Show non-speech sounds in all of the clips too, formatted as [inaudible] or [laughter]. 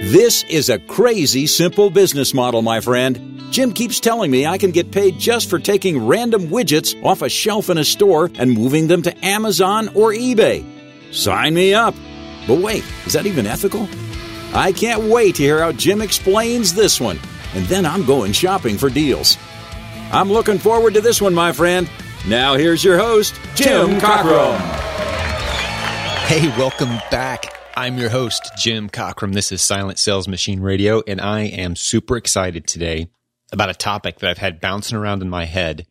This is a crazy simple business model, my friend. Jim keeps telling me I can get paid just for taking random widgets off a shelf in a store and moving them to Amazon or eBay. Sign me up. But wait, is that even ethical? I can't wait to hear how Jim explains this one, and then I'm going shopping for deals. I'm looking forward to this one, my friend. Now here's your host, Jim Cockrum. Hey, welcome back. I'm your host, Jim Cockrum. This is Silent Sales Machine Radio, and I am super excited today about a topic that I've had bouncing around in my head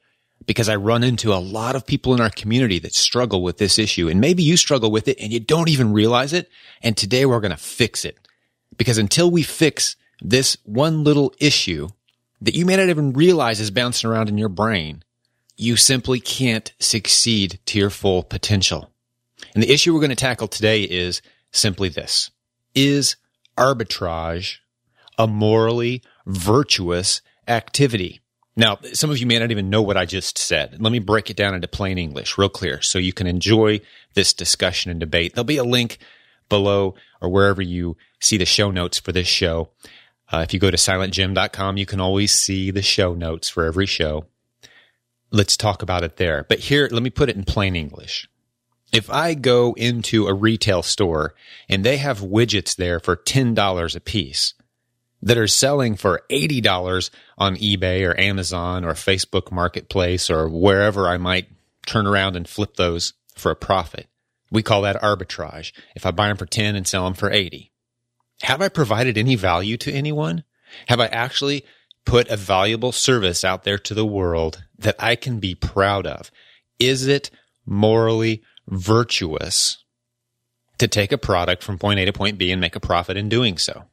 because I run into a lot of people in our community that struggle with this issue. And maybe you struggle with it and you don't even realize it. And today we're going to fix it because until we fix this one little issue that you may not even realize is bouncing around in your brain, you simply can't succeed to your full potential. And the issue we're going to tackle today is simply this. Is arbitrage a morally virtuous activity? Now, some of you may not even know what I just said. Let me break it down into plain English real clear so you can enjoy this discussion and debate. There'll be a link below or wherever you see the show notes for this show. Uh, if you go to silentjim.com, you can always see the show notes for every show. Let's talk about it there. But here, let me put it in plain English. If I go into a retail store and they have widgets there for $10 a piece that are selling for $80 on eBay or Amazon or Facebook Marketplace or wherever I might turn around and flip those for a profit, we call that arbitrage. If I buy them for 10 and sell them for 80. Have I provided any value to anyone? Have I actually put a valuable service out there to the world that I can be proud of? Is it morally virtuous to take a product from point A to point B and make a profit in doing so?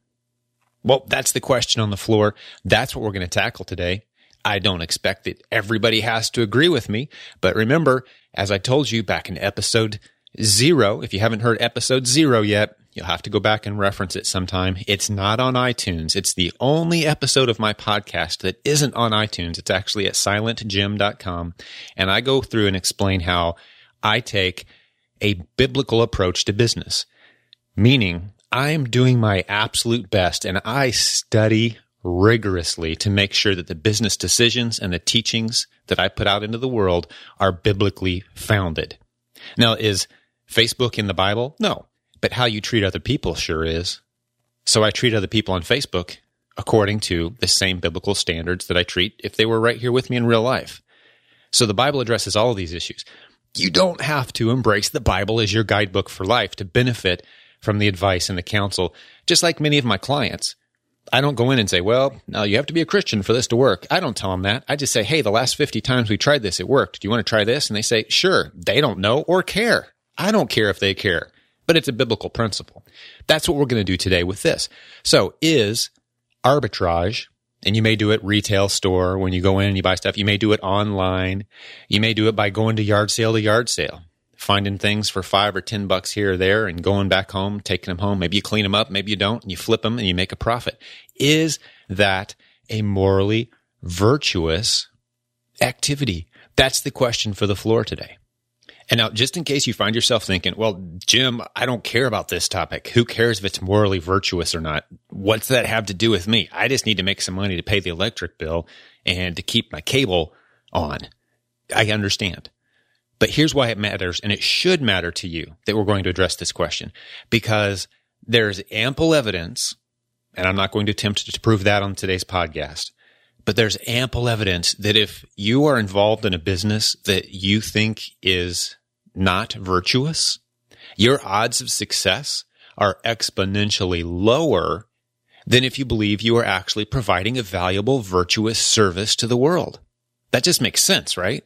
Well, that's the question on the floor. That's what we're going to tackle today. I don't expect that everybody has to agree with me, but remember, as I told you back in episode zero, if you haven't heard episode zero yet, you'll have to go back and reference it sometime. It's not on iTunes. It's the only episode of my podcast that isn't on iTunes. It's actually at silentjim.com. And I go through and explain how I take a biblical approach to business, meaning I'm doing my absolute best and I study rigorously to make sure that the business decisions and the teachings that I put out into the world are biblically founded. Now, is Facebook in the Bible? No, but how you treat other people sure is. So I treat other people on Facebook according to the same biblical standards that I treat if they were right here with me in real life. So the Bible addresses all of these issues. You don't have to embrace the Bible as your guidebook for life to benefit from the advice and the counsel, just like many of my clients. I don't go in and say, well, now you have to be a Christian for this to work. I don't tell them that. I just say, hey, the last 50 times we tried this, it worked. Do you want to try this? And they say, sure. They don't know or care. I don't care if they care, but it's a biblical principle. That's what we're going to do today with this. So is arbitrage, and you may do it retail store when you go in and you buy stuff. You may do it online. You may do it by going to yard sale to yard sale finding things for five or ten bucks here or there and going back home, taking them home. Maybe you clean them up, maybe you don't, and you flip them and you make a profit. Is that a morally virtuous activity? That's the question for the floor today. And now, just in case you find yourself thinking, well, Jim, I don't care about this topic. Who cares if it's morally virtuous or not? What's that have to do with me? I just need to make some money to pay the electric bill and to keep my cable on. I understand. But here's why it matters, and it should matter to you that we're going to address this question because there's ample evidence, and I'm not going to attempt to prove that on today's podcast, but there's ample evidence that if you are involved in a business that you think is not virtuous, your odds of success are exponentially lower than if you believe you are actually providing a valuable, virtuous service to the world. That just makes sense, right?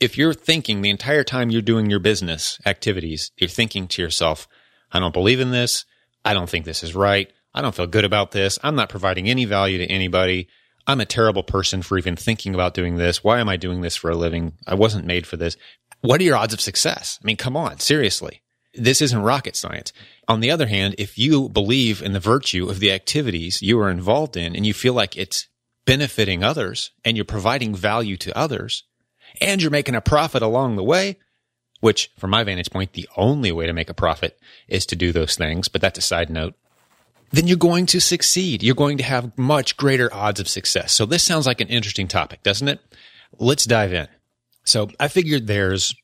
if you're thinking the entire time you're doing your business activities, you're thinking to yourself, I don't believe in this. I don't think this is right. I don't feel good about this. I'm not providing any value to anybody. I'm a terrible person for even thinking about doing this. Why am I doing this for a living? I wasn't made for this. What are your odds of success? I mean, come on, seriously. This isn't rocket science. On the other hand, if you believe in the virtue of the activities you are involved in and you feel like it's benefiting others and you're providing value to others, and you're making a profit along the way, which from my vantage point, the only way to make a profit is to do those things. But that's a side note. Then you're going to succeed. You're going to have much greater odds of success. So this sounds like an interesting topic, doesn't it? Let's dive in. So I figured there's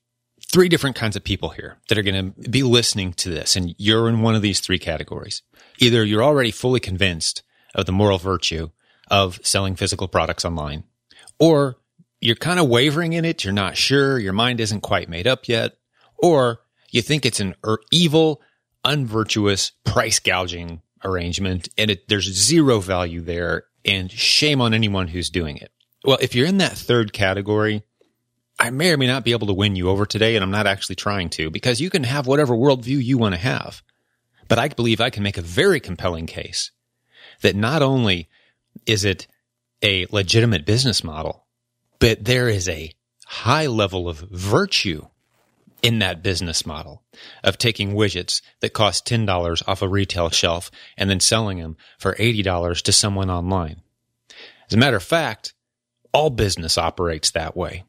three different kinds of people here that are going to be listening to this. And you're in one of these three categories. Either you're already fully convinced of the moral virtue of selling physical products online, or you're kind of wavering in it. You're not sure. Your mind isn't quite made up yet. Or you think it's an er, evil, unvirtuous price gouging arrangement and it, there's zero value there and shame on anyone who's doing it. Well, if you're in that third category, I may or may not be able to win you over today, and I'm not actually trying to because you can have whatever worldview you want to have. But I believe I can make a very compelling case that not only is it a legitimate business model, but there is a high level of virtue in that business model of taking widgets that cost $10 off a retail shelf and then selling them for $80 to someone online. As a matter of fact, all business operates that way.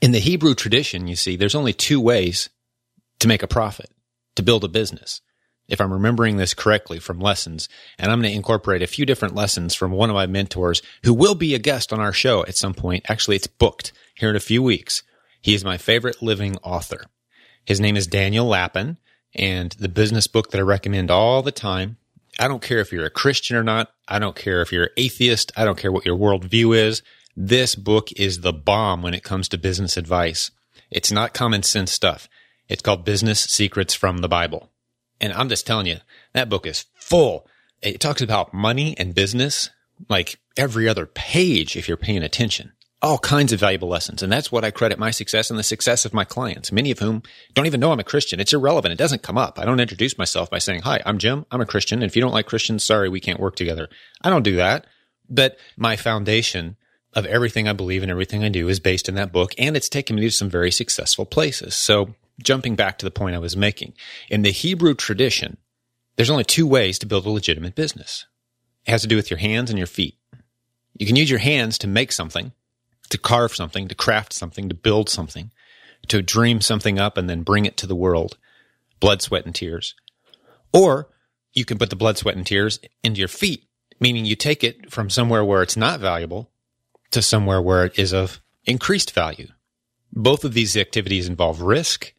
In the Hebrew tradition, you see, there's only two ways to make a profit, to build a business. If I'm remembering this correctly from lessons, and I'm going to incorporate a few different lessons from one of my mentors who will be a guest on our show at some point. Actually, it's booked here in a few weeks. He is my favorite living author. His name is Daniel Lapin, and the business book that I recommend all the time. I don't care if you're a Christian or not. I don't care if you're an atheist. I don't care what your worldview is. This book is the bomb when it comes to business advice. It's not common sense stuff. It's called Business Secrets from the Bible. And I'm just telling you, that book is full. It talks about money and business like every other page if you're paying attention. All kinds of valuable lessons. And that's what I credit my success and the success of my clients, many of whom don't even know I'm a Christian. It's irrelevant. It doesn't come up. I don't introduce myself by saying, Hi, I'm Jim. I'm a Christian. And if you don't like Christians, sorry, we can't work together. I don't do that. But my foundation of everything I believe and everything I do is based in that book, and it's taken me to some very successful places. So, jumping back to the point I was making, in the Hebrew tradition, there's only two ways to build a legitimate business. It has to do with your hands and your feet. You can use your hands to make something, to carve something, to craft something, to build something, to dream something up and then bring it to the world. Blood, sweat, and tears. Or you can put the blood, sweat, and tears into your feet, meaning you take it from somewhere where it's not valuable to somewhere where it is of increased value. Both of these activities involve risk.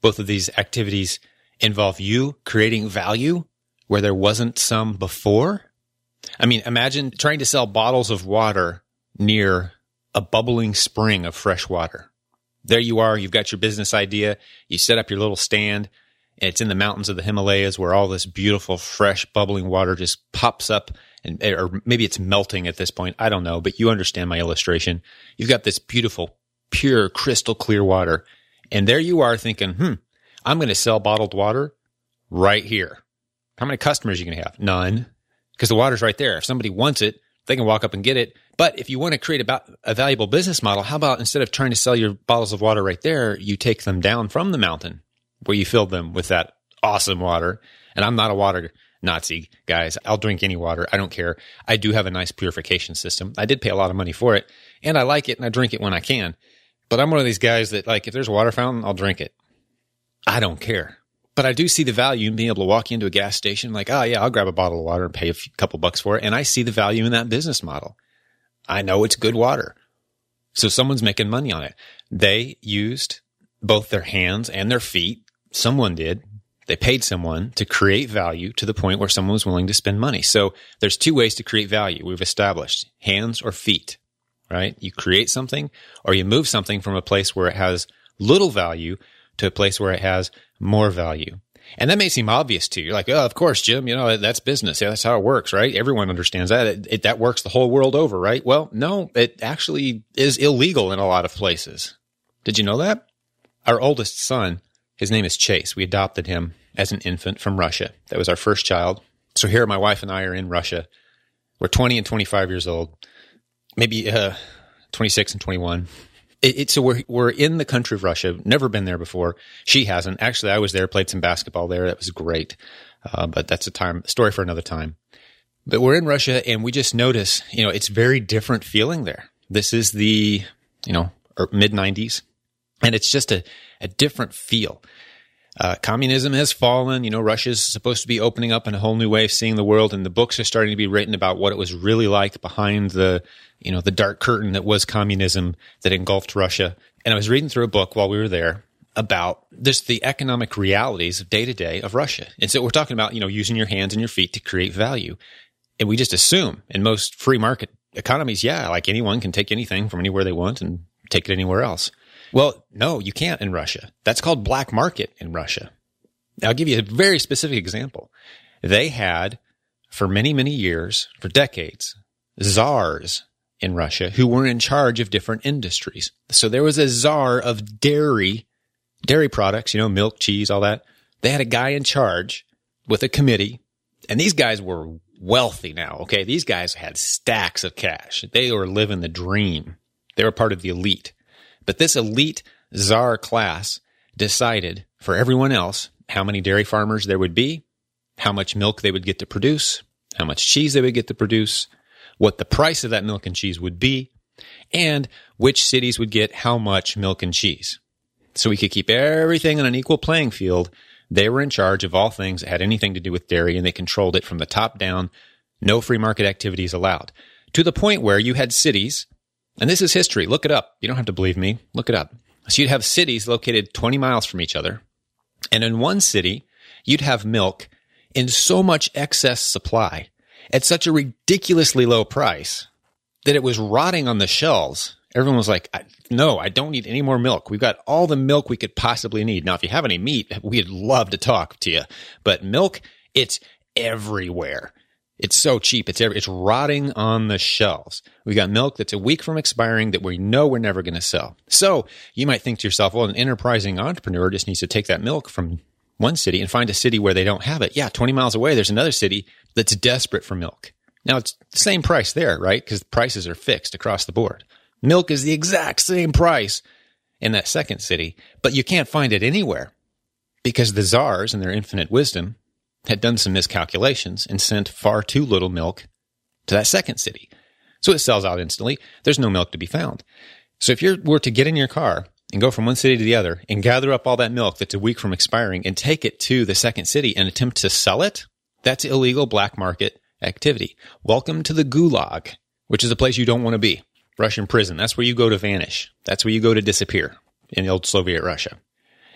Both of these activities involve you creating value where there wasn't some before. I mean, imagine trying to sell bottles of water near a bubbling spring of fresh water. There you are. You've got your business idea. You set up your little stand. And it's in the mountains of the Himalayas where all this beautiful, fresh, bubbling water just pops up and, or maybe it's melting at this point. I don't know, but you understand my illustration. You've got this beautiful, pure, crystal clear water. And there you are thinking, hmm, I'm going to sell bottled water right here. How many customers are you going to have? None. Because the water's right there. If somebody wants it, they can walk up and get it. But if you want to create a, a valuable business model, how about instead of trying to sell your bottles of water right there, you take them down from the mountain where you filled them with that awesome water. And I'm not a water Nazi guys. I'll drink any water. I don't care. I do have a nice purification system. I did pay a lot of money for it and I like it and I drink it when I can. But I'm one of these guys that like, if there's a water fountain, I'll drink it. I don't care. But I do see the value in being able to walk into a gas station like, oh yeah, I'll grab a bottle of water and pay a few, couple bucks for it. And I see the value in that business model. I know it's good water. So someone's making money on it. They used both their hands and their feet. Someone did they paid someone to create value to the point where someone was willing to spend money. So there's two ways to create value. We've established hands or feet, right? You create something or you move something from a place where it has little value to a place where it has more value. And that may seem obvious to you. You're like, oh, of course, Jim, you know, that's business. Yeah, that's how it works, right? Everyone understands that. It, it, that works the whole world over, right? Well, no, it actually is illegal in a lot of places. Did you know that? Our oldest son his name is Chase. We adopted him as an infant from Russia. That was our first child. So here, my wife and I are in Russia. We're 20 and 25 years old, maybe uh, 26 and 21. It, it, so we're we're in the country of Russia. Never been there before. She hasn't. Actually, I was there, played some basketball there. That was great. Uh, but that's a time story for another time. But we're in Russia, and we just notice, you know, it's very different feeling there. This is the, you know, er, mid 90s, and it's just a a different feel. Uh, communism has fallen. You know, Russia's supposed to be opening up in a whole new way of seeing the world, and the books are starting to be written about what it was really like behind the, you know, the dark curtain that was communism that engulfed Russia. And I was reading through a book while we were there about just the economic realities of day to day of Russia. And so we're talking about, you know, using your hands and your feet to create value. And we just assume in most free market economies, yeah, like anyone can take anything from anywhere they want and take it anywhere else. Well, no, you can't in Russia. That's called black market in Russia. I'll give you a very specific example. They had, for many, many years, for decades, czars in Russia who were in charge of different industries. So there was a czar of dairy, dairy products, you know, milk, cheese, all that. They had a guy in charge with a committee and these guys were wealthy now. Okay. These guys had stacks of cash. They were living the dream. They were part of the elite. But this elite czar class decided for everyone else how many dairy farmers there would be, how much milk they would get to produce, how much cheese they would get to produce, what the price of that milk and cheese would be, and which cities would get how much milk and cheese. So we could keep everything on an equal playing field. They were in charge of all things that had anything to do with dairy and they controlled it from the top down. No free market activities allowed to the point where you had cities and this is history. Look it up. You don't have to believe me. Look it up. So you'd have cities located 20 miles from each other. And in one city, you'd have milk in so much excess supply at such a ridiculously low price that it was rotting on the shelves. Everyone was like, no, I don't need any more milk. We've got all the milk we could possibly need. Now, if you have any meat, we'd love to talk to you, but milk, it's everywhere. It's so cheap. It's it's rotting on the shelves. We got milk that's a week from expiring that we know we're never going to sell. So you might think to yourself, well, an enterprising entrepreneur just needs to take that milk from one city and find a city where they don't have it. Yeah, 20 miles away, there's another city that's desperate for milk. Now it's the same price there, right? Because prices are fixed across the board. Milk is the exact same price in that second city, but you can't find it anywhere because the czars in their infinite wisdom had done some miscalculations and sent far too little milk to that second city. So it sells out instantly. There's no milk to be found. So if you were to get in your car and go from one city to the other and gather up all that milk that's a week from expiring and take it to the second city and attempt to sell it, that's illegal black market activity. Welcome to the gulag, which is a place you don't want to be. Russian prison. That's where you go to vanish. That's where you go to disappear in the old Soviet Russia.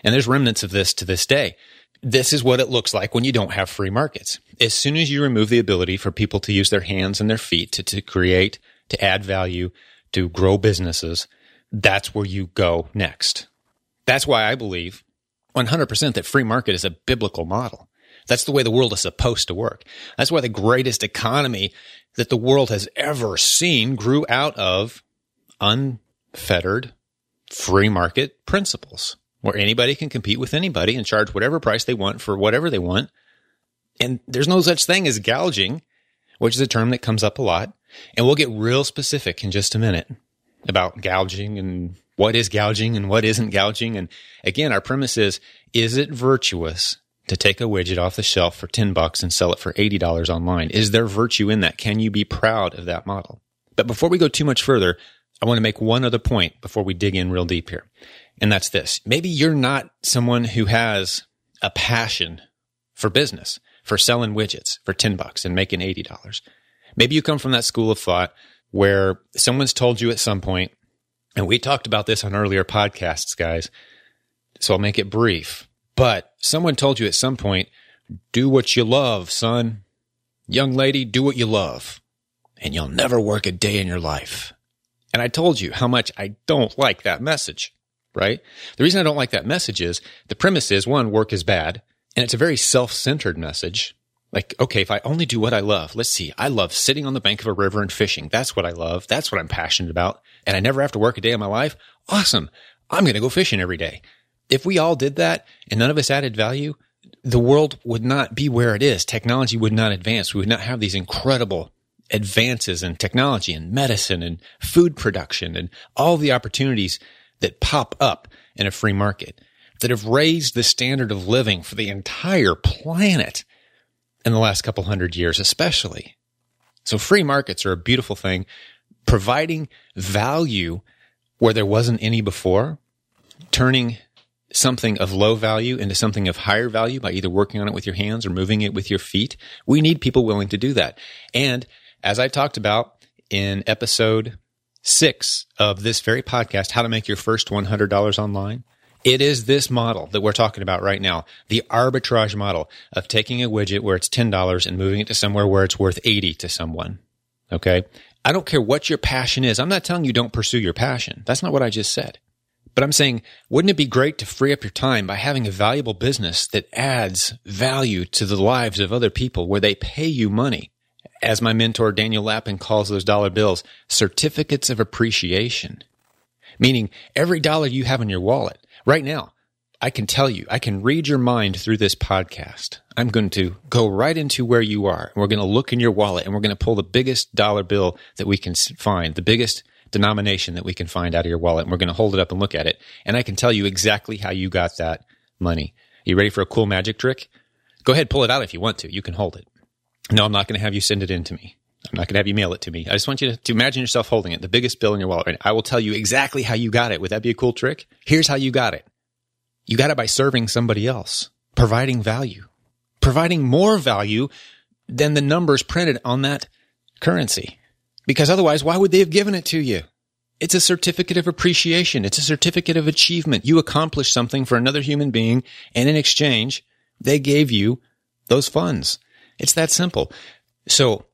And there's remnants of this to this day. This is what it looks like when you don't have free markets. As soon as you remove the ability for people to use their hands and their feet to, to create, to add value, to grow businesses, that's where you go next. That's why I believe 100% that free market is a biblical model. That's the way the world is supposed to work. That's why the greatest economy that the world has ever seen grew out of unfettered free market principles where anybody can compete with anybody and charge whatever price they want for whatever they want. And there's no such thing as gouging, which is a term that comes up a lot. And we'll get real specific in just a minute about gouging and what is gouging and what isn't gouging. And again, our premise is, is it virtuous to take a widget off the shelf for 10 bucks and sell it for $80 online? Is there virtue in that? Can you be proud of that model? But before we go too much further, I want to make one other point before we dig in real deep here. And that's this. Maybe you're not someone who has a passion for business, for selling widgets for 10 bucks and making $80. Maybe you come from that school of thought where someone's told you at some point, and we talked about this on earlier podcasts, guys. So I'll make it brief, but someone told you at some point, do what you love, son. Young lady, do what you love and you'll never work a day in your life. And I told you how much I don't like that message right? The reason I don't like that message is the premise is one, work is bad. And it's a very self-centered message. Like, okay, if I only do what I love, let's see. I love sitting on the bank of a river and fishing. That's what I love. That's what I'm passionate about. And I never have to work a day in my life. Awesome. I'm going to go fishing every day. If we all did that and none of us added value, the world would not be where it is. Technology would not advance. We would not have these incredible advances in technology and medicine and food production and all the opportunities that pop up in a free market that have raised the standard of living for the entire planet in the last couple hundred years, especially. So free markets are a beautiful thing, providing value where there wasn't any before, turning something of low value into something of higher value by either working on it with your hands or moving it with your feet. We need people willing to do that. And as I talked about in episode six of this very podcast, how to make your first $100 online, it is this model that we're talking about right now. The arbitrage model of taking a widget where it's $10 and moving it to somewhere where it's worth 80 to someone. Okay. I don't care what your passion is. I'm not telling you don't pursue your passion. That's not what I just said. But I'm saying, wouldn't it be great to free up your time by having a valuable business that adds value to the lives of other people where they pay you money? As my mentor Daniel Lapin calls those dollar bills, certificates of appreciation. Meaning every dollar you have in your wallet right now, I can tell you, I can read your mind through this podcast. I'm going to go right into where you are. And we're going to look in your wallet and we're going to pull the biggest dollar bill that we can find, the biggest denomination that we can find out of your wallet. And we're going to hold it up and look at it. And I can tell you exactly how you got that money. Are you ready for a cool magic trick? Go ahead, pull it out if you want to. You can hold it. No, I'm not going to have you send it in to me. I'm not going to have you mail it to me. I just want you to, to imagine yourself holding it, the biggest bill in your wallet. Right I will tell you exactly how you got it. Would that be a cool trick? Here's how you got it. You got it by serving somebody else, providing value, providing more value than the numbers printed on that currency. Because otherwise, why would they have given it to you? It's a certificate of appreciation. It's a certificate of achievement. You accomplished something for another human being, and in exchange, they gave you those funds. It's that simple. So,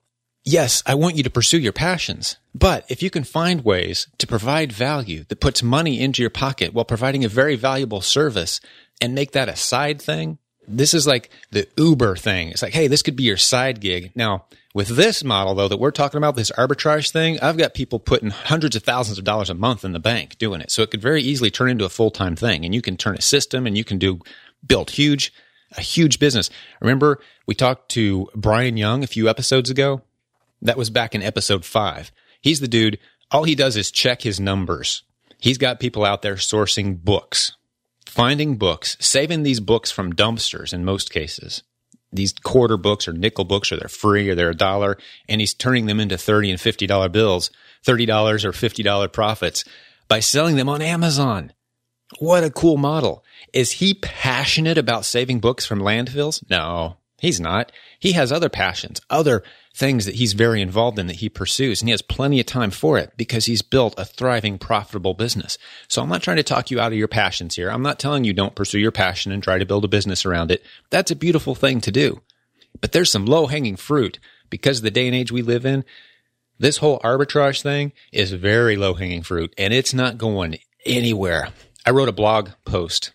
yes, I want you to pursue your passions, but if you can find ways to provide value that puts money into your pocket while providing a very valuable service and make that a side thing, this is like the Uber thing. It's like, hey, this could be your side gig. Now, with this model though that we're talking about, this arbitrage thing, I've got people putting hundreds of thousands of dollars a month in the bank doing it. So it could very easily turn into a full-time thing and you can turn a system and you can do build huge a huge business. Remember we talked to Brian Young a few episodes ago? That was back in episode 5. He's the dude all he does is check his numbers. He's got people out there sourcing books, finding books, saving these books from dumpsters in most cases these quarter books or nickel books or they're free or they're a dollar and he's turning them into 30 and $50 bills, $30 or $50 profits by selling them on Amazon. What a cool model. Is he passionate about saving books from landfills? No, he's not. He has other passions, other things that he's very involved in that he pursues and he has plenty of time for it because he's built a thriving, profitable business. So I'm not trying to talk you out of your passions here. I'm not telling you don't pursue your passion and try to build a business around it. That's a beautiful thing to do. But there's some low hanging fruit because of the day and age we live in. This whole arbitrage thing is very low hanging fruit and it's not going anywhere. I wrote a blog post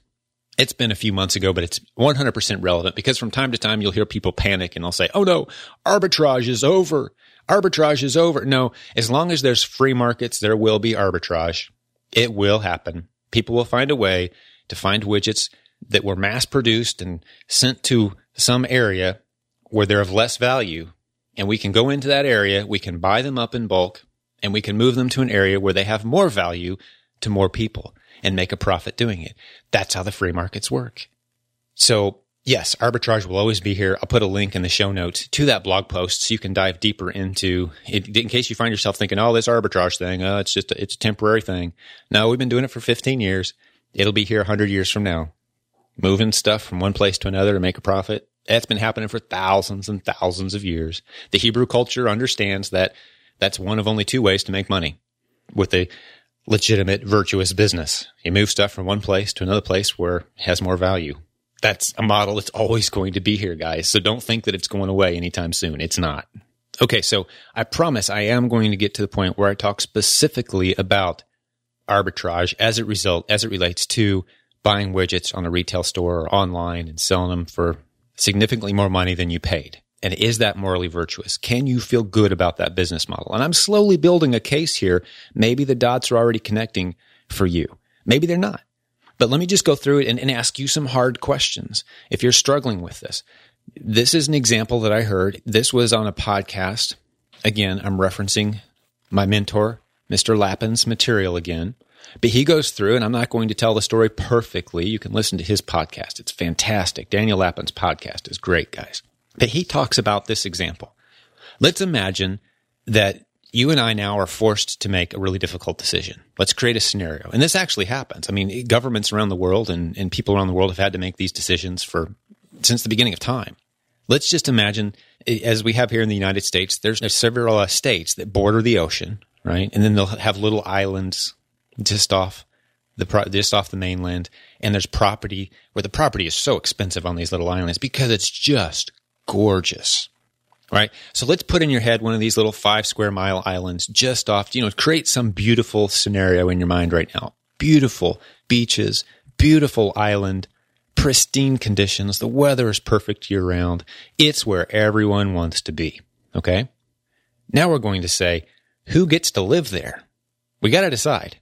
it's been a few months ago, but it's 100% relevant because from time to time you'll hear people panic and they'll say, Oh no, arbitrage is over. Arbitrage is over. No, as long as there's free markets, there will be arbitrage. It will happen. People will find a way to find widgets that were mass produced and sent to some area where they're of less value. And we can go into that area. We can buy them up in bulk and we can move them to an area where they have more value to more people and make a profit doing it. That's how the free markets work. So yes, arbitrage will always be here. I'll put a link in the show notes to that blog post so you can dive deeper into it in case you find yourself thinking, oh, this arbitrage thing, uh, it's just, a, it's a temporary thing. No, we've been doing it for 15 years. It'll be here 100 years from now. Moving stuff from one place to another to make a profit. That's been happening for thousands and thousands of years. The Hebrew culture understands that that's one of only two ways to make money with a legitimate, virtuous business. You move stuff from one place to another place where it has more value. That's a model that's always going to be here, guys. So don't think that it's going away anytime soon. It's not. Okay, so I promise I am going to get to the point where I talk specifically about arbitrage as it result as it relates to buying widgets on a retail store or online and selling them for significantly more money than you paid. And is that morally virtuous? Can you feel good about that business model? And I'm slowly building a case here. Maybe the dots are already connecting for you. Maybe they're not. But let me just go through it and, and ask you some hard questions if you're struggling with this. This is an example that I heard. This was on a podcast. Again, I'm referencing my mentor, Mr. Lapin's material again. But he goes through, and I'm not going to tell the story perfectly. You can listen to his podcast. It's fantastic. Daniel Lapin's podcast is great, guys. But he talks about this example. Let's imagine that you and I now are forced to make a really difficult decision. Let's create a scenario. And this actually happens. I mean, governments around the world and, and people around the world have had to make these decisions for since the beginning of time. Let's just imagine, as we have here in the United States, there's, there's several uh, states that border the ocean, right? And then they'll have little islands just off the just off the mainland, and there's property where the property is so expensive on these little islands because it's just gorgeous right? So let's put in your head one of these little five square mile islands just off, you know, create some beautiful scenario in your mind right now. Beautiful beaches, beautiful island, pristine conditions. The weather is perfect year round. It's where everyone wants to be. Okay. Now we're going to say, who gets to live there? We got to decide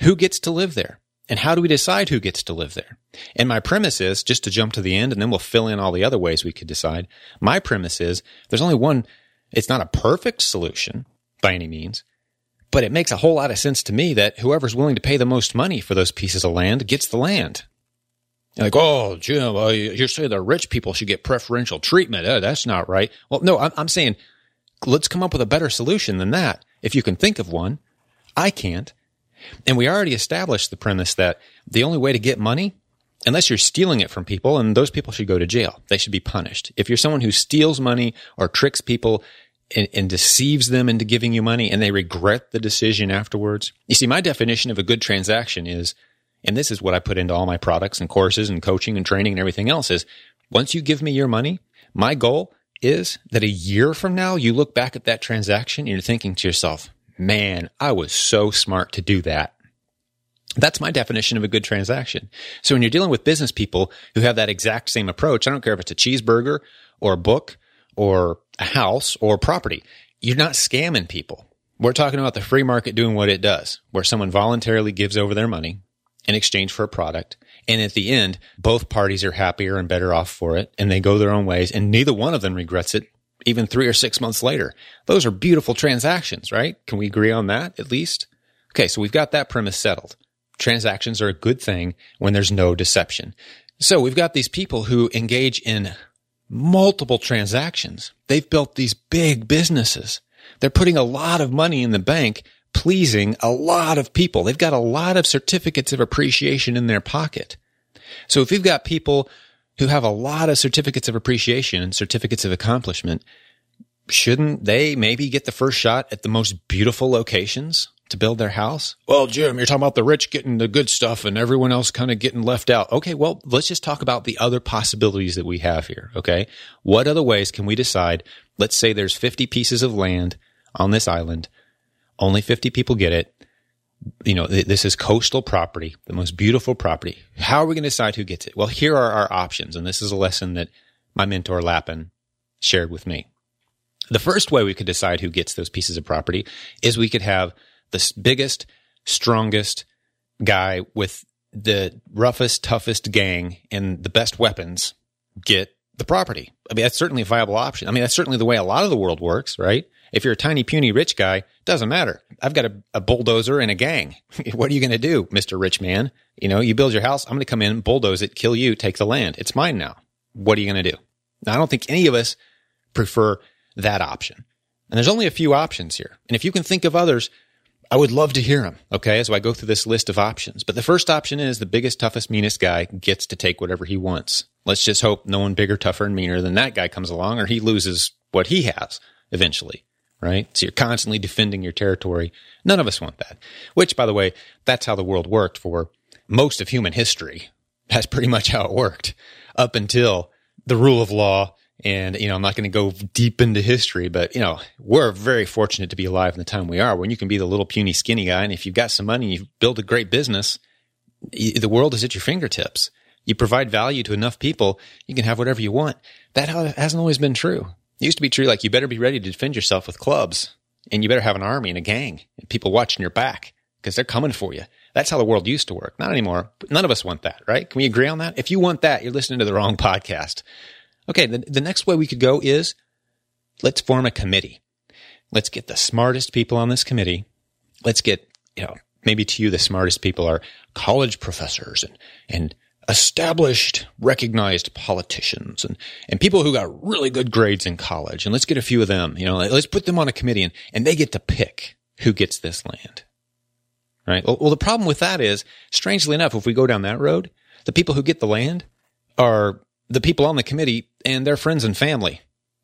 who gets to live there. And how do we decide who gets to live there? And my premise is just to jump to the end and then we'll fill in all the other ways we could decide. My premise is there's only one, it's not a perfect solution by any means, but it makes a whole lot of sense to me that whoever's willing to pay the most money for those pieces of land gets the land. You're like, oh, Jim, uh, you're saying the rich people should get preferential treatment. Uh, that's not right. Well, no, I'm, I'm saying let's come up with a better solution than that. If you can think of one, I can't. And we already established the premise that the only way to get money, unless you're stealing it from people, and those people should go to jail. They should be punished. If you're someone who steals money or tricks people and, and, deceives them into giving you money and they regret the decision afterwards. You see, my definition of a good transaction is, and this is what I put into all my products and courses and coaching and training and everything else is once you give me your money, my goal is that a year from now, you look back at that transaction and you're thinking to yourself, man, I was so smart to do that. That's my definition of a good transaction. So when you're dealing with business people who have that exact same approach, I don't care if it's a cheeseburger or a book or a house or property, you're not scamming people. We're talking about the free market doing what it does, where someone voluntarily gives over their money in exchange for a product. And at the end, both parties are happier and better off for it and they go their own ways and neither one of them regrets it even three or six months later. Those are beautiful transactions, right? Can we agree on that at least? Okay. So we've got that premise settled. Transactions are a good thing when there's no deception. So we've got these people who engage in multiple transactions. They've built these big businesses. They're putting a lot of money in the bank, pleasing a lot of people. They've got a lot of certificates of appreciation in their pocket. So if you've got people who have a lot of certificates of appreciation and certificates of accomplishment, shouldn't they maybe get the first shot at the most beautiful locations to build their house? Well, Jim, you're talking about the rich getting the good stuff and everyone else kind of getting left out. Okay, well, let's just talk about the other possibilities that we have here. Okay. What other ways can we decide? Let's say there's 50 pieces of land on this island. Only 50 people get it you know, this is coastal property, the most beautiful property. How are we going to decide who gets it? Well, here are our options. And this is a lesson that my mentor Lapin shared with me. The first way we could decide who gets those pieces of property is we could have the biggest, strongest guy with the roughest, toughest gang and the best weapons get the property. I mean, that's certainly a viable option. I mean, that's certainly the way a lot of the world works, right? If you're a tiny, puny rich guy, doesn't matter. I've got a, a bulldozer and a gang. [laughs] what are you going to do, Mr. Rich Man? You know, you build your house. I'm going to come in, bulldoze it, kill you, take the land. It's mine now. What are you going to do? Now, I don't think any of us prefer that option. And there's only a few options here. And if you can think of others, I would love to hear them. Okay. So I go through this list of options. But the first option is the biggest, toughest, meanest guy gets to take whatever he wants. Let's just hope no one bigger, tougher, and meaner than that guy comes along or he loses what he has eventually right? So you're constantly defending your territory. None of us want that. Which, by the way, that's how the world worked for most of human history. That's pretty much how it worked up until the rule of law. And, you know, I'm not going to go deep into history, but, you know, we're very fortunate to be alive in the time we are when you can be the little puny skinny guy. And if you've got some money, you build a great business, the world is at your fingertips. You provide value to enough people, you can have whatever you want. That hasn't always been true. It used to be true, like you better be ready to defend yourself with clubs and you better have an army and a gang and people watching your back because they're coming for you. That's how the world used to work. Not anymore. None of us want that, right? Can we agree on that? If you want that, you're listening to the wrong podcast. Okay. The, the next way we could go is let's form a committee. Let's get the smartest people on this committee. Let's get, you know, maybe to you, the smartest people are college professors and, and established, recognized politicians and, and people who got really good grades in college. And let's get a few of them, you know, let's put them on a committee and, and they get to pick who gets this land. Right. Well, well, the problem with that is, strangely enough, if we go down that road, the people who get the land are the people on the committee and their friends and family.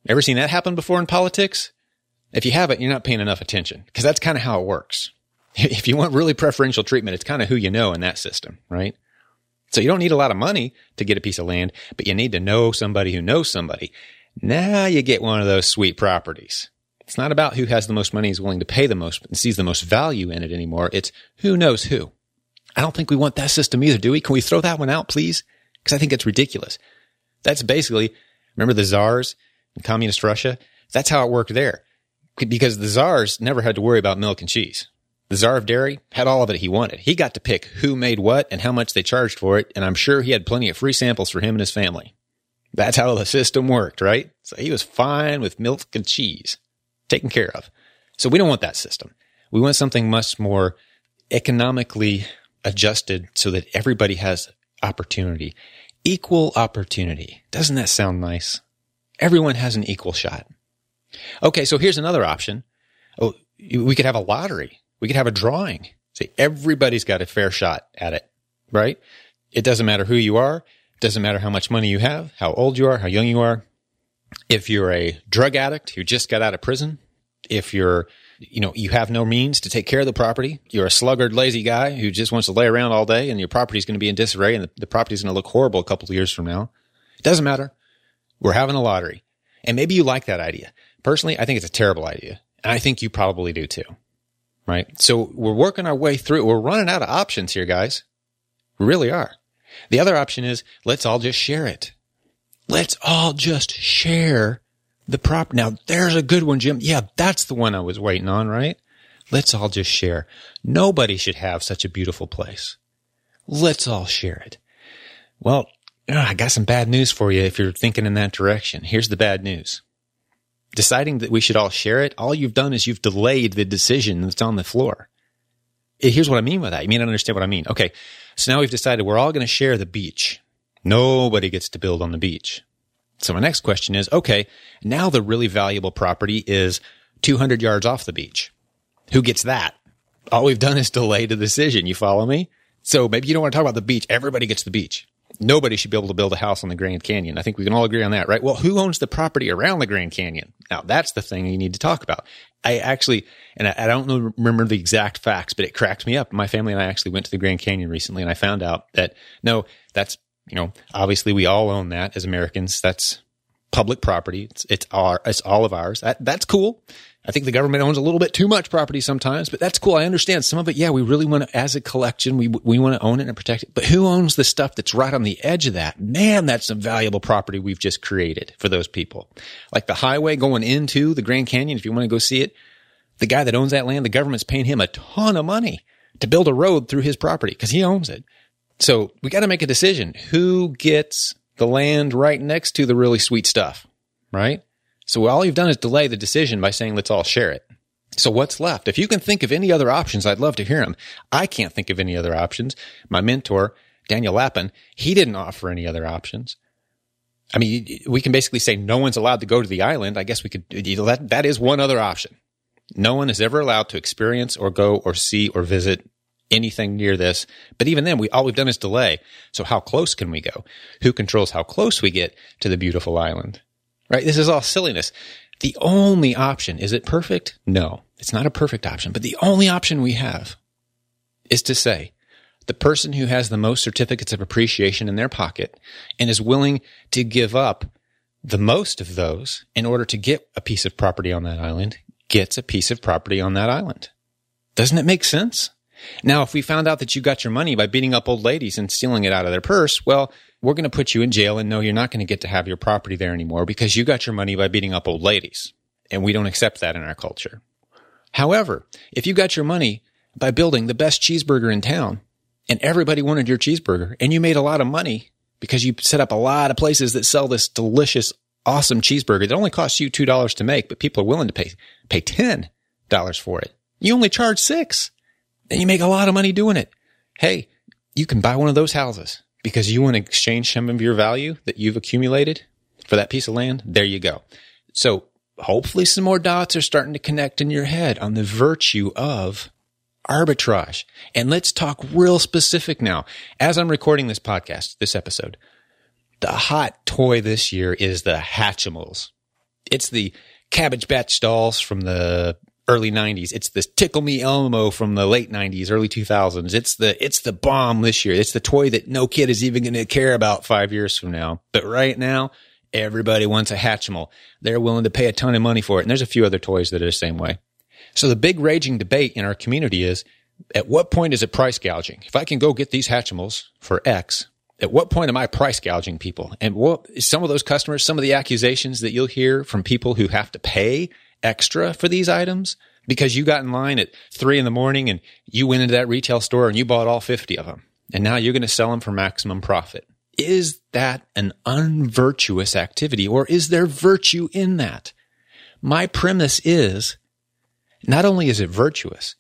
Ever seen that happen before in politics? If you haven't, you're not paying enough attention because that's kind of how it works. [laughs] If you want really preferential treatment, it's kind of who you know in that system, right? So you don't need a lot of money to get a piece of land, but you need to know somebody who knows somebody. Now you get one of those sweet properties. It's not about who has the most money is willing to pay the most and sees the most value in it anymore. It's who knows who. I don't think we want that system either, do we? Can we throw that one out, please? Because I think it's ridiculous. That's basically, remember the czars in communist Russia? That's how it worked there. Because the czars never had to worry about milk and cheese. The czar of dairy had all of it he wanted. He got to pick who made what and how much they charged for it, and I'm sure he had plenty of free samples for him and his family. That's how the system worked, right? So he was fine with milk and cheese, taken care of. So we don't want that system. We want something much more economically adjusted so that everybody has opportunity. Equal opportunity. Doesn't that sound nice? Everyone has an equal shot. Okay, so here's another option. Oh, we could have a lottery. We could have a drawing. Say everybody's got a fair shot at it, right? It doesn't matter who you are. It doesn't matter how much money you have, how old you are, how young you are. If you're a drug addict who just got out of prison, if you're, you know, you have no means to take care of the property, you're a sluggard, lazy guy who just wants to lay around all day and your property's going to be in disarray and the, the property's going to look horrible a couple of years from now. It doesn't matter. We're having a lottery. And maybe you like that idea. Personally, I think it's a terrible idea. And I think you probably do too right? So we're working our way through. We're running out of options here, guys. We really are. The other option is let's all just share it. Let's all just share the prop. Now there's a good one, Jim. Yeah, that's the one I was waiting on, right? Let's all just share. Nobody should have such a beautiful place. Let's all share it. Well, ah, I got some bad news for you if you're thinking in that direction. Here's the bad news deciding that we should all share it, all you've done is you've delayed the decision that's on the floor. Eh, here's what I mean by that. You may not understand what I mean. Okay. So now we've decided we're all going to share the beach. Nobody gets to build on the beach. So my next question is, okay, now the really valuable property is 200 yards off the beach. Who gets that? All we've done is delay the decision. You follow me? So maybe you don't want to talk about the beach. Everybody gets the beach nobody should be able to build a house on the Grand Canyon. I think we can all agree on that, right? Well, who owns the property around the Grand Canyon? Now that's the thing you need to talk about. I actually, and I, I don't remember the exact facts, but it cracked me up. My family and I actually went to the Grand Canyon recently and I found out that no, that's, you know, obviously we all own that as Americans. That's public property. It's, it's our, it's all of ours. That, that's cool. I think the government owns a little bit too much property sometimes, but that's cool. I understand some of it. Yeah, we really want to, as a collection, we, we want to own it and protect it. But who owns the stuff that's right on the edge of that? Man, that's some valuable property we've just created for those people. Like the highway going into the Grand Canyon, if you want to go see it, the guy that owns that land, the government's paying him a ton of money to build a road through his property because he owns it. So we got to make a decision. Who gets the land right next to the really sweet stuff, right? So all you've done is delay the decision by saying, let's all share it. So what's left? If you can think of any other options, I'd love to hear them. I can't think of any other options. My mentor, Daniel Lapin, he didn't offer any other options. I mean, we can basically say no one's allowed to go to the island. I guess we could, that, that is one other option. No one is ever allowed to experience or go or see or visit anything near this. But even then, we, all we've done is delay. So how close can we go? Who controls how close we get to the beautiful island? Right? This is all silliness. The only option, is it perfect? No, it's not a perfect option, but the only option we have is to say the person who has the most certificates of appreciation in their pocket and is willing to give up the most of those in order to get a piece of property on that island gets a piece of property on that island. Doesn't it make sense? Now, if we found out that you got your money by beating up old ladies and stealing it out of their purse, well, we're going to put you in jail and no, you're not going to get to have your property there anymore because you got your money by beating up old ladies. And we don't accept that in our culture. However, if you got your money by building the best cheeseburger in town and everybody wanted your cheeseburger and you made a lot of money because you set up a lot of places that sell this delicious, awesome cheeseburger that only costs you $2 to make, but people are willing to pay, pay $10 for it. You only charge six and you make a lot of money doing it. Hey, you can buy one of those houses because you want to exchange some of your value that you've accumulated for that piece of land, there you go. So hopefully some more dots are starting to connect in your head on the virtue of arbitrage. And let's talk real specific now. As I'm recording this podcast, this episode, the hot toy this year is the Hatchimals. It's the Cabbage Patch dolls from the early 90s. It's the Tickle Me Elmo from the late 90s, early 2000s. It's the it's the bomb this year. It's the toy that no kid is even going to care about 5 years from now. But right now, everybody wants a Hatchimal. They're willing to pay a ton of money for it. And there's a few other toys that are the same way. So the big raging debate in our community is at what point is it price gouging? If I can go get these Hatchimals for X, at what point am I price gouging people? And what some of those customers, some of the accusations that you'll hear from people who have to pay extra for these items because you got in line at three in the morning and you went into that retail store and you bought all 50 of them. And now you're going to sell them for maximum profit. Is that an unvirtuous activity or is there virtue in that? My premise is not only is it virtuous,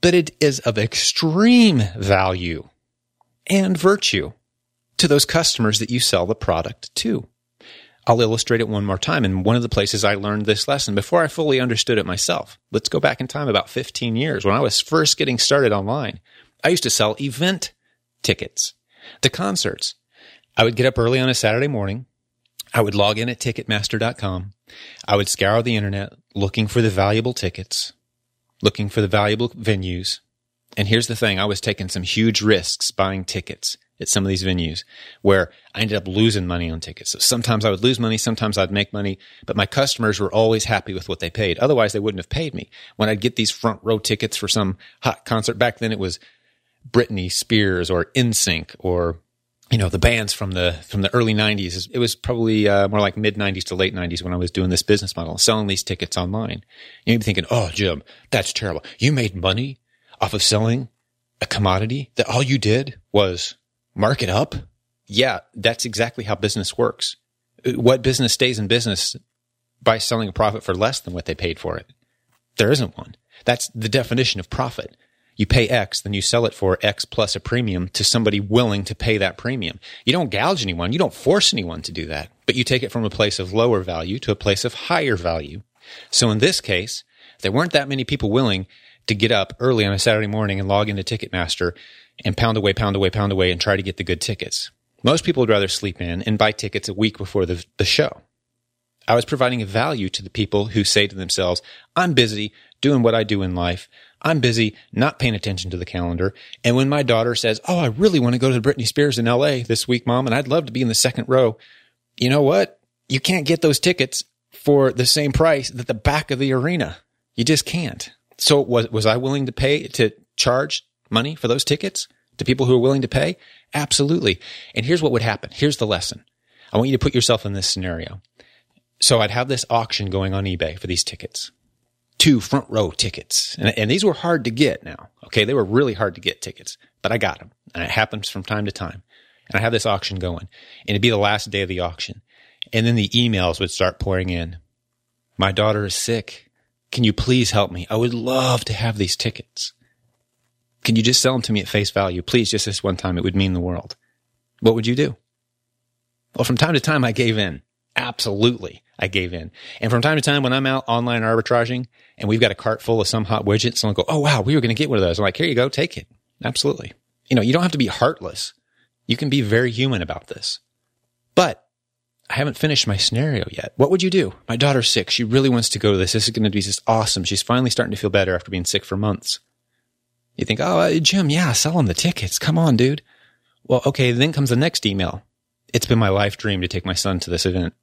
but it is of extreme value and virtue to those customers that you sell the product to. I'll illustrate it one more time. And one of the places I learned this lesson before I fully understood it myself. Let's go back in time about 15 years when I was first getting started online. I used to sell event tickets to concerts. I would get up early on a Saturday morning. I would log in at ticketmaster.com. I would scour the internet looking for the valuable tickets, looking for the valuable venues. And here's the thing. I was taking some huge risks buying tickets at some of these venues where I ended up losing money on tickets. So sometimes I would lose money, sometimes I'd make money, but my customers were always happy with what they paid. Otherwise, they wouldn't have paid me. When I'd get these front row tickets for some hot concert, back then it was Britney Spears or NSYNC or you know the bands from the from the early 90s it was probably uh, more like mid 90s to late 90s when i was doing this business model selling these tickets online you'd be thinking oh jim that's terrible you made money off of selling a commodity that all you did was mark it up? Yeah, that's exactly how business works. What business stays in business by selling a profit for less than what they paid for it? There isn't one. That's the definition of profit. You pay X, then you sell it for X plus a premium to somebody willing to pay that premium. You don't gouge anyone. You don't force anyone to do that, but you take it from a place of lower value to a place of higher value. So in this case, there weren't that many people willing to get up early on a Saturday morning and log into Ticketmaster and pound away, pound away, pound away and try to get the good tickets. Most people would rather sleep in and buy tickets a week before the, the show. I was providing a value to the people who say to themselves, I'm busy doing what I do in life. I'm busy not paying attention to the calendar. And when my daughter says, Oh, I really want to go to the Britney Spears in LA this week, mom, and I'd love to be in the second row. You know what? You can't get those tickets for the same price that the back of the arena. You just can't. So was, was I willing to pay to charge money for those tickets to people who are willing to pay? Absolutely. And here's what would happen. Here's the lesson. I want you to put yourself in this scenario. So I'd have this auction going on eBay for these tickets. Two front row tickets. And, and these were hard to get now. Okay. They were really hard to get tickets, but I got them. And it happens from time to time. And I have this auction going and it'd be the last day of the auction. And then the emails would start pouring in. My daughter is sick. Can you please help me? I would love to have these tickets. Can you just sell them to me at face value? Please, just this one time. It would mean the world. What would you do? Well, from time to time, I gave in. Absolutely. I gave in. And from time to time, when I'm out online arbitraging and we've got a cart full of some hot widgets, someone go, Oh, wow, we were going to get one of those. I'm like, here you go. Take it. Absolutely. You know, you don't have to be heartless. You can be very human about this. But I haven't finished my scenario yet. What would you do? My daughter's sick. She really wants to go to this. This is going to be just awesome. She's finally starting to feel better after being sick for months. You think, oh, uh, Jim, yeah, sell them the tickets. Come on, dude. Well, okay. Then comes the next email. It's been my life dream to take my son to this event.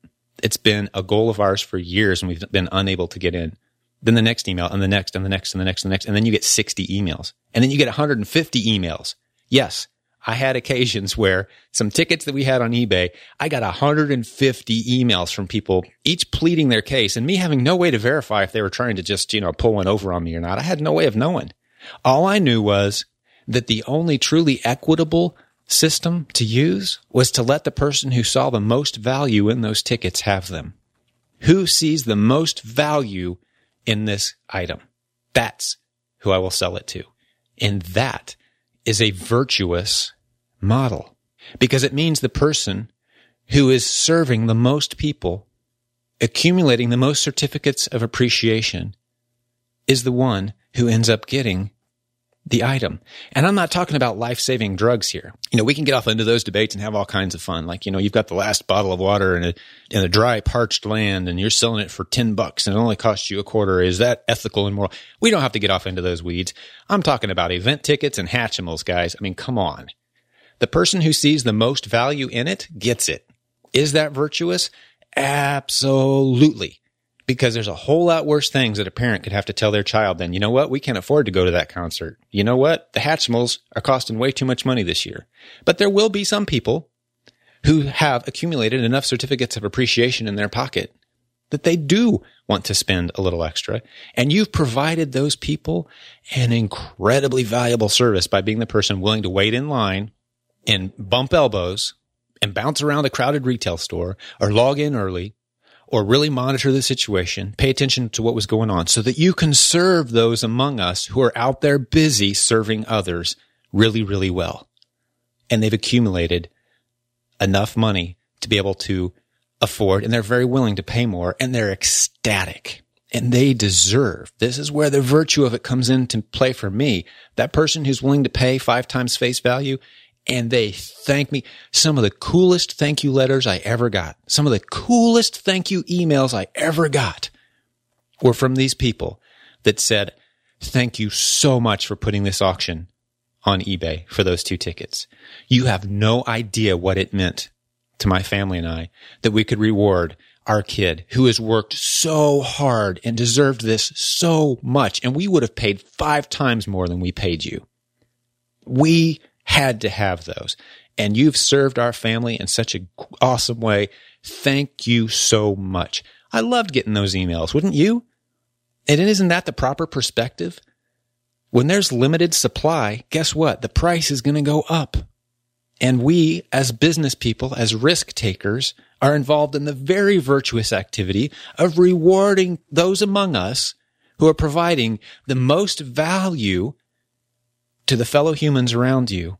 It's been a goal of ours for years and we've been unable to get in. Then the next email and the next and the next and the next and the next. And then you get 60 emails and then you get 150 emails. Yes. I had occasions where some tickets that we had on eBay, I got 150 emails from people, each pleading their case and me having no way to verify if they were trying to just, you know, pull one over on me or not. I had no way of knowing. All I knew was that the only truly equitable system to use was to let the person who saw the most value in those tickets have them. Who sees the most value in this item? That's who I will sell it to. And that is a virtuous model. because it means the person who is serving the most people, accumulating the most certificates of appreciation, is the one who ends up getting the item. And I'm not talking about life saving drugs here. You know, we can get off into those debates and have all kinds of fun. Like, you know, you've got the last bottle of water in a, in a dry, parched land and you're selling it for 10 bucks and it only costs you a quarter. Is that ethical and moral? We don't have to get off into those weeds. I'm talking about event tickets and Hatchimals, guys. I mean, come on. The person who sees the most value in it gets it. Is that virtuous? Absolutely because there's a whole lot worse things that a parent could have to tell their child than, you know what, we can't afford to go to that concert. You know what, the Hatchimals are costing way too much money this year. But there will be some people who have accumulated enough certificates of appreciation in their pocket that they do want to spend a little extra. And you've provided those people an incredibly valuable service by being the person willing to wait in line and bump elbows and bounce around a crowded retail store or log in early or really monitor the situation, pay attention to what was going on so that you can serve those among us who are out there busy serving others really, really well. And they've accumulated enough money to be able to afford and they're very willing to pay more and they're ecstatic and they deserve. This is where the virtue of it comes into play for me. That person who's willing to pay five times face value and they thank me. Some of the coolest thank you letters I ever got, some of the coolest thank you emails I ever got were from these people that said, thank you so much for putting this auction on eBay for those two tickets. You have no idea what it meant to my family and I that we could reward our kid who has worked so hard and deserved this so much. And we would have paid five times more than we paid you. We had to have those. And you've served our family in such an awesome way. Thank you so much. I loved getting those emails, wouldn't you? And isn't that the proper perspective? When there's limited supply, guess what? The price is going to go up. And we, as business people, as risk takers, are involved in the very virtuous activity of rewarding those among us who are providing the most value to the fellow humans around you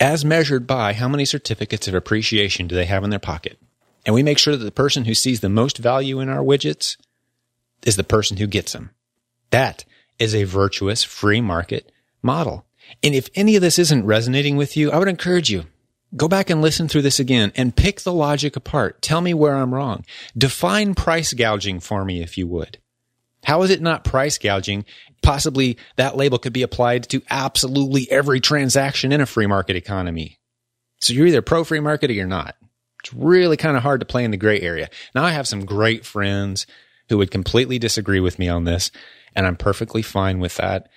as measured by how many certificates of appreciation do they have in their pocket. And we make sure that the person who sees the most value in our widgets is the person who gets them. That is a virtuous free market model. And if any of this isn't resonating with you, I would encourage you, go back and listen through this again and pick the logic apart. Tell me where I'm wrong. Define price gouging for me if you would. How is it not price gouging possibly that label could be applied to absolutely every transaction in a free market economy. So you're either pro free market or you're not. It's really kind of hard to play in the gray area. Now I have some great friends who would completely disagree with me on this, and I'm perfectly fine with that.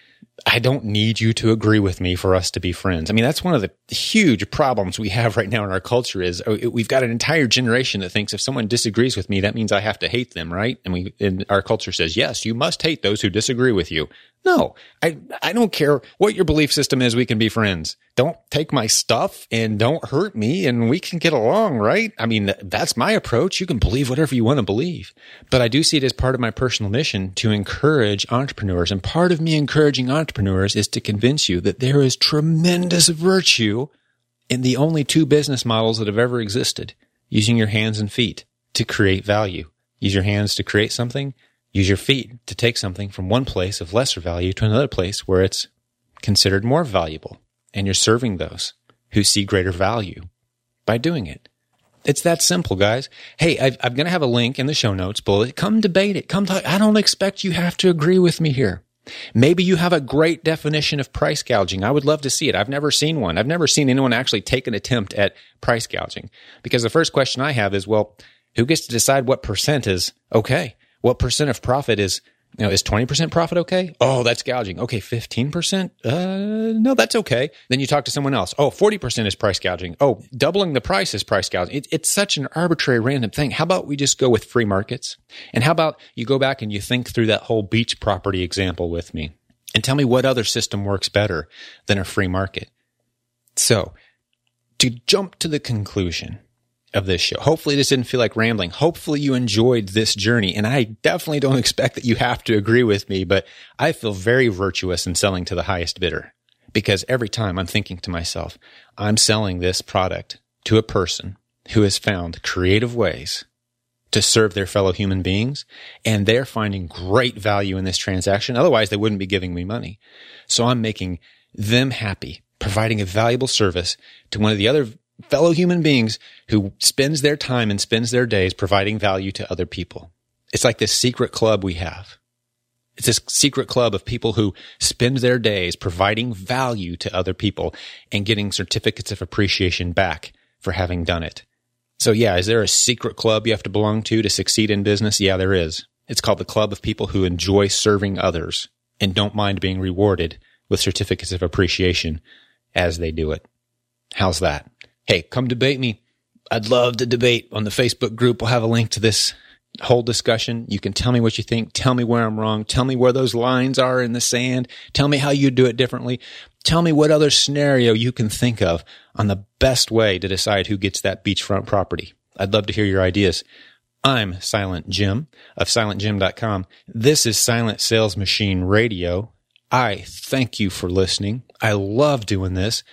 I don't need you to agree with me for us to be friends. I mean, that's one of the huge problems we have right now in our culture is oh, we've got an entire generation that thinks if someone disagrees with me, that means I have to hate them, right? And we, and our culture says, yes, you must hate those who disagree with you. No, I, I don't care what your belief system is. We can be friends. Don't take my stuff and don't hurt me and we can get along, right? I mean, that's my approach. You can believe whatever you want to believe, but I do see it as part of my personal mission to encourage entrepreneurs. And part of me encouraging entrepreneurs is to convince you that there is tremendous virtue in the only two business models that have ever existed using your hands and feet to create value. Use your hands to create something Use your feet to take something from one place of lesser value to another place where it's considered more valuable. And you're serving those who see greater value by doing it. It's that simple, guys. Hey, i am going to have a link in the show notes bullet. Come debate it. Come talk. I don't expect you have to agree with me here. Maybe you have a great definition of price gouging. I would love to see it. I've never seen one. I've never seen anyone actually take an attempt at price gouging because the first question I have is, well, who gets to decide what percent is okay? What percent of profit is, you know, is 20% profit okay? Oh, that's gouging. Okay. 15%? Uh, no, that's okay. Then you talk to someone else. Oh, 40% is price gouging. Oh, doubling the price is price gouging. It, it's such an arbitrary random thing. How about we just go with free markets? And how about you go back and you think through that whole beach property example with me and tell me what other system works better than a free market? So to jump to the conclusion, of this show. Hopefully this didn't feel like rambling. Hopefully you enjoyed this journey. And I definitely don't [laughs] expect that you have to agree with me, but I feel very virtuous in selling to the highest bidder Because every time I'm thinking to myself, I'm selling this product to a person who has found creative ways to serve their fellow human beings and they're finding great value in this transaction. Otherwise they wouldn't be giving me money. So I'm making them happy, providing a valuable service to one of the other fellow human beings who spends their time and spends their days providing value to other people. It's like this secret club we have. It's this secret club of people who spend their days providing value to other people and getting certificates of appreciation back for having done it. So yeah, is there a secret club you have to belong to to succeed in business? Yeah, there is. It's called the club of people who enjoy serving others and don't mind being rewarded with certificates of appreciation as they do it. How's that? Hey, come debate me. I'd love to debate on the Facebook group. We'll have a link to this whole discussion. You can tell me what you think. Tell me where I'm wrong. Tell me where those lines are in the sand. Tell me how you do it differently. Tell me what other scenario you can think of on the best way to decide who gets that beachfront property. I'd love to hear your ideas. I'm Silent Jim of silentjim.com. This is Silent Sales Machine Radio. I thank you for listening. I love doing this.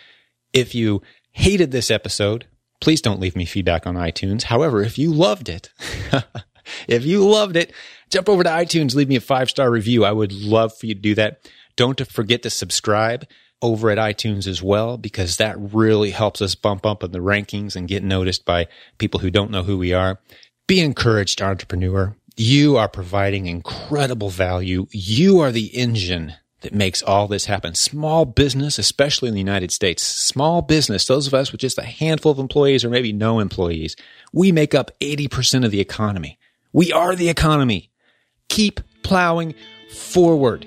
If you hated this episode, please don't leave me feedback on iTunes. However, if you loved it, [laughs] if you loved it, jump over to iTunes, leave me a five star review. I would love for you to do that. Don't forget to subscribe over at iTunes as well, because that really helps us bump up in the rankings and get noticed by people who don't know who we are. Be encouraged, entrepreneur. You are providing incredible value. You are the engine that makes all this happen. Small business, especially in the United States, small business, those of us with just a handful of employees or maybe no employees, we make up 80% of the economy. We are the economy. Keep plowing forward.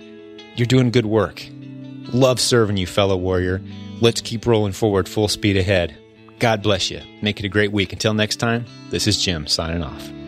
You're doing good work. Love serving you, fellow warrior. Let's keep rolling forward full speed ahead. God bless you. Make it a great week. Until next time, this is Jim signing off.